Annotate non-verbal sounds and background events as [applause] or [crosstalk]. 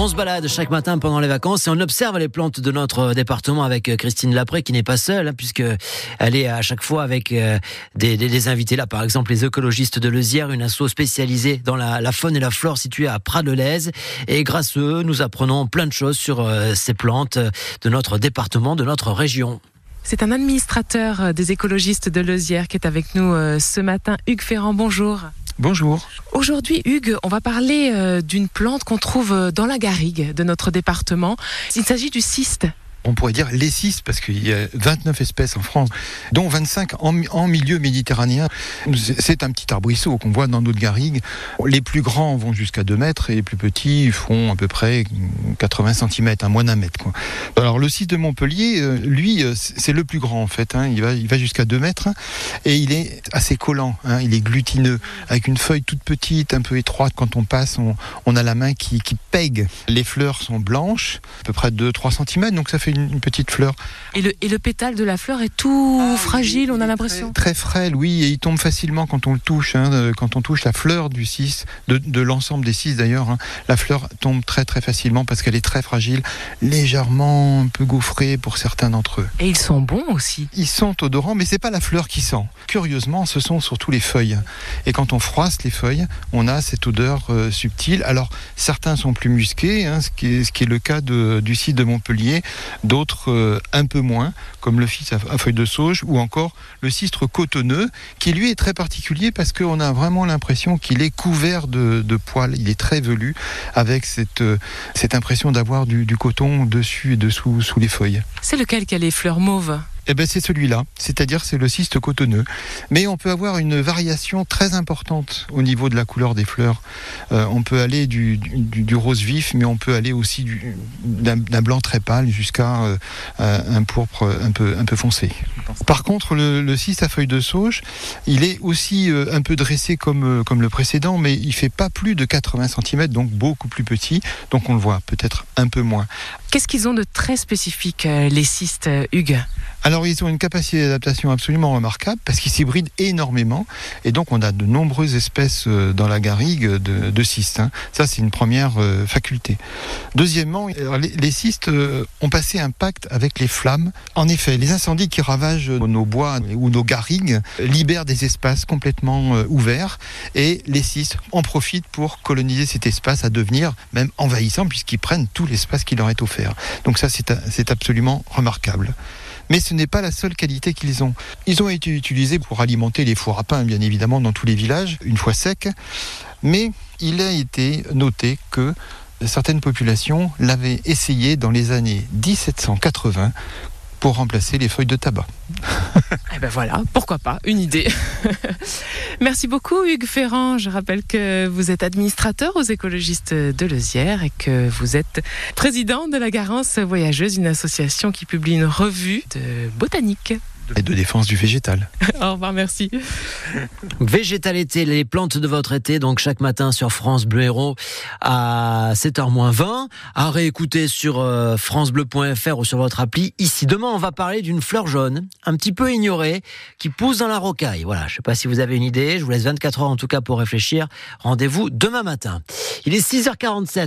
On se balade chaque matin pendant les vacances et on observe les plantes de notre département avec euh, Christine Lapré qui n'est pas seule hein, puisque elle est à chaque fois avec euh, des, invités là, par exemple les écologistes de Lezière, une asso spécialisée dans la, faune et la flore située à Pras-de-Lez. Et grâce à eux, nous apprenons plein de choses sur euh, ces plantes de notre département, de notre région. C'est un administrateur des écologistes de Lezière qui est avec nous ce matin. Hugues Ferrand, bonjour. Bonjour. Aujourd'hui, Hugues, on va parler euh, d'une plante qu'on trouve dans la garrigue de notre département. Il s'agit du cyste on pourrait dire les 6 parce qu'il y a 29 espèces en France, dont 25 en, en milieu méditerranéen. C'est un petit arbrisseau qu'on voit dans notre garrigue. Les plus grands vont jusqu'à 2 mètres et les plus petits font à peu près 80 cm, à moins d'un mètre. Alors le cyste de Montpellier, euh, lui, euh, c'est le plus grand en fait. Hein. Il va, il va jusqu'à 2 mètres et il est assez collant. Hein. Il est glutineux, avec une feuille toute petite, un peu étroite. Quand on passe, on, a la main qui, pègue. Les fleurs sont blanches, à peu près 2-3 cm, donc ça fait une, une, petite fleur. Et le, et le, pétale de la fleur est tout ah, fragile, on a l'impression très, très, frêle, oui, et il tombe facilement quand on le touche. Hein, quand on touche la fleur du cis, de, de l'ensemble des cis d'ailleurs, hein, la fleur tombe très très facilement parce qu'elle est très fragile, légèrement un peu gaufrée pour certains d'entre eux. Et ils sont bons aussi Ils sont odorants, mais c'est pas la fleur qui sent. Curieusement, ce sont surtout les feuilles. Et quand on froisse les feuilles, on a cette odeur euh, subtile. Alors, certains sont plus musqués, hein, ce, qui est, ce qui est le cas de, du site de Montpellier d'autres euh, un peu moins, comme le fils à, feuilles de sauge ou encore le cistre cotonneux, qui lui est très particulier parce qu'on a vraiment l'impression qu'il est couvert de, poils, il est très velu, avec cette, euh, cette impression d'avoir du, du, coton dessus et dessous sous les feuilles. C'est lequel qui a les fleurs mauves? Eh ben c'est celui-là, c'est-à-dire c'est le cyste cotonneux. Mais on peut avoir une variation très importante au niveau de la couleur des fleurs. Euh, on peut aller du, du, du, rose vif, mais on peut aller aussi d'un blanc très pâle jusqu'à euh, un pourpre un peu, un peu foncé. Par contre, le, le cyste à feuilles de sauge, il est aussi euh, un peu dressé comme, comme le précédent, mais il fait pas plus de 80 cm, donc beaucoup plus petit. Donc on le voit peut-être un peu moins. Qu'est-ce qu'ils ont de très spécifique, les cystes, Hugues? Alors ils ont une capacité d'adaptation absolument remarquable parce qu'ils s'hybrident énormément et donc on a de nombreuses espèces euh, dans la garrigue de, de cystes. Hein. Ça c'est une première euh, faculté. Deuxièmement, les, les, cystes euh, ont passé un pacte avec les flammes. En effet, les incendies qui ravagent nos bois ou nos garrigues libèrent des espaces complètement ouverts et les cystes en profitent pour coloniser cet espace à devenir même envahissant puisqu'ils prennent tout l'espace qui leur est offert. Donc ça c'est absolument remarquable. Mais ce n'est pas la seule qualité qu'ils ont. Ils ont été utilisés pour alimenter les fours à pain, bien évidemment, dans tous les villages, une fois secs. Mais il a été noté que certaines populations l'avaient essayé dans les années 1780 pour remplacer les feuilles de tabac. [laughs] eh ben voilà, pourquoi pas, une idée. [laughs] Merci beaucoup Hugues Ferrand. Je rappelle que vous êtes administrateur aux écologistes de Lezière et que vous êtes président de la Garance Voyageuse, une association qui publie une revue de botanique et de défense du végétal. [laughs] Au revoir, merci. Végétalité, les plantes de votre été, donc chaque matin sur France Bleu Héros à 7h20, à réécouter sur euh, francebleu.fr ou sur votre appli. Ici, demain, on va parler d'une fleur jaune, un petit peu ignorée, qui pousse dans la rocaille. Voilà, je sais pas si vous avez une idée, je vous laisse 24 heures en tout cas pour réfléchir. Rendez-vous demain matin. Il est 6h47.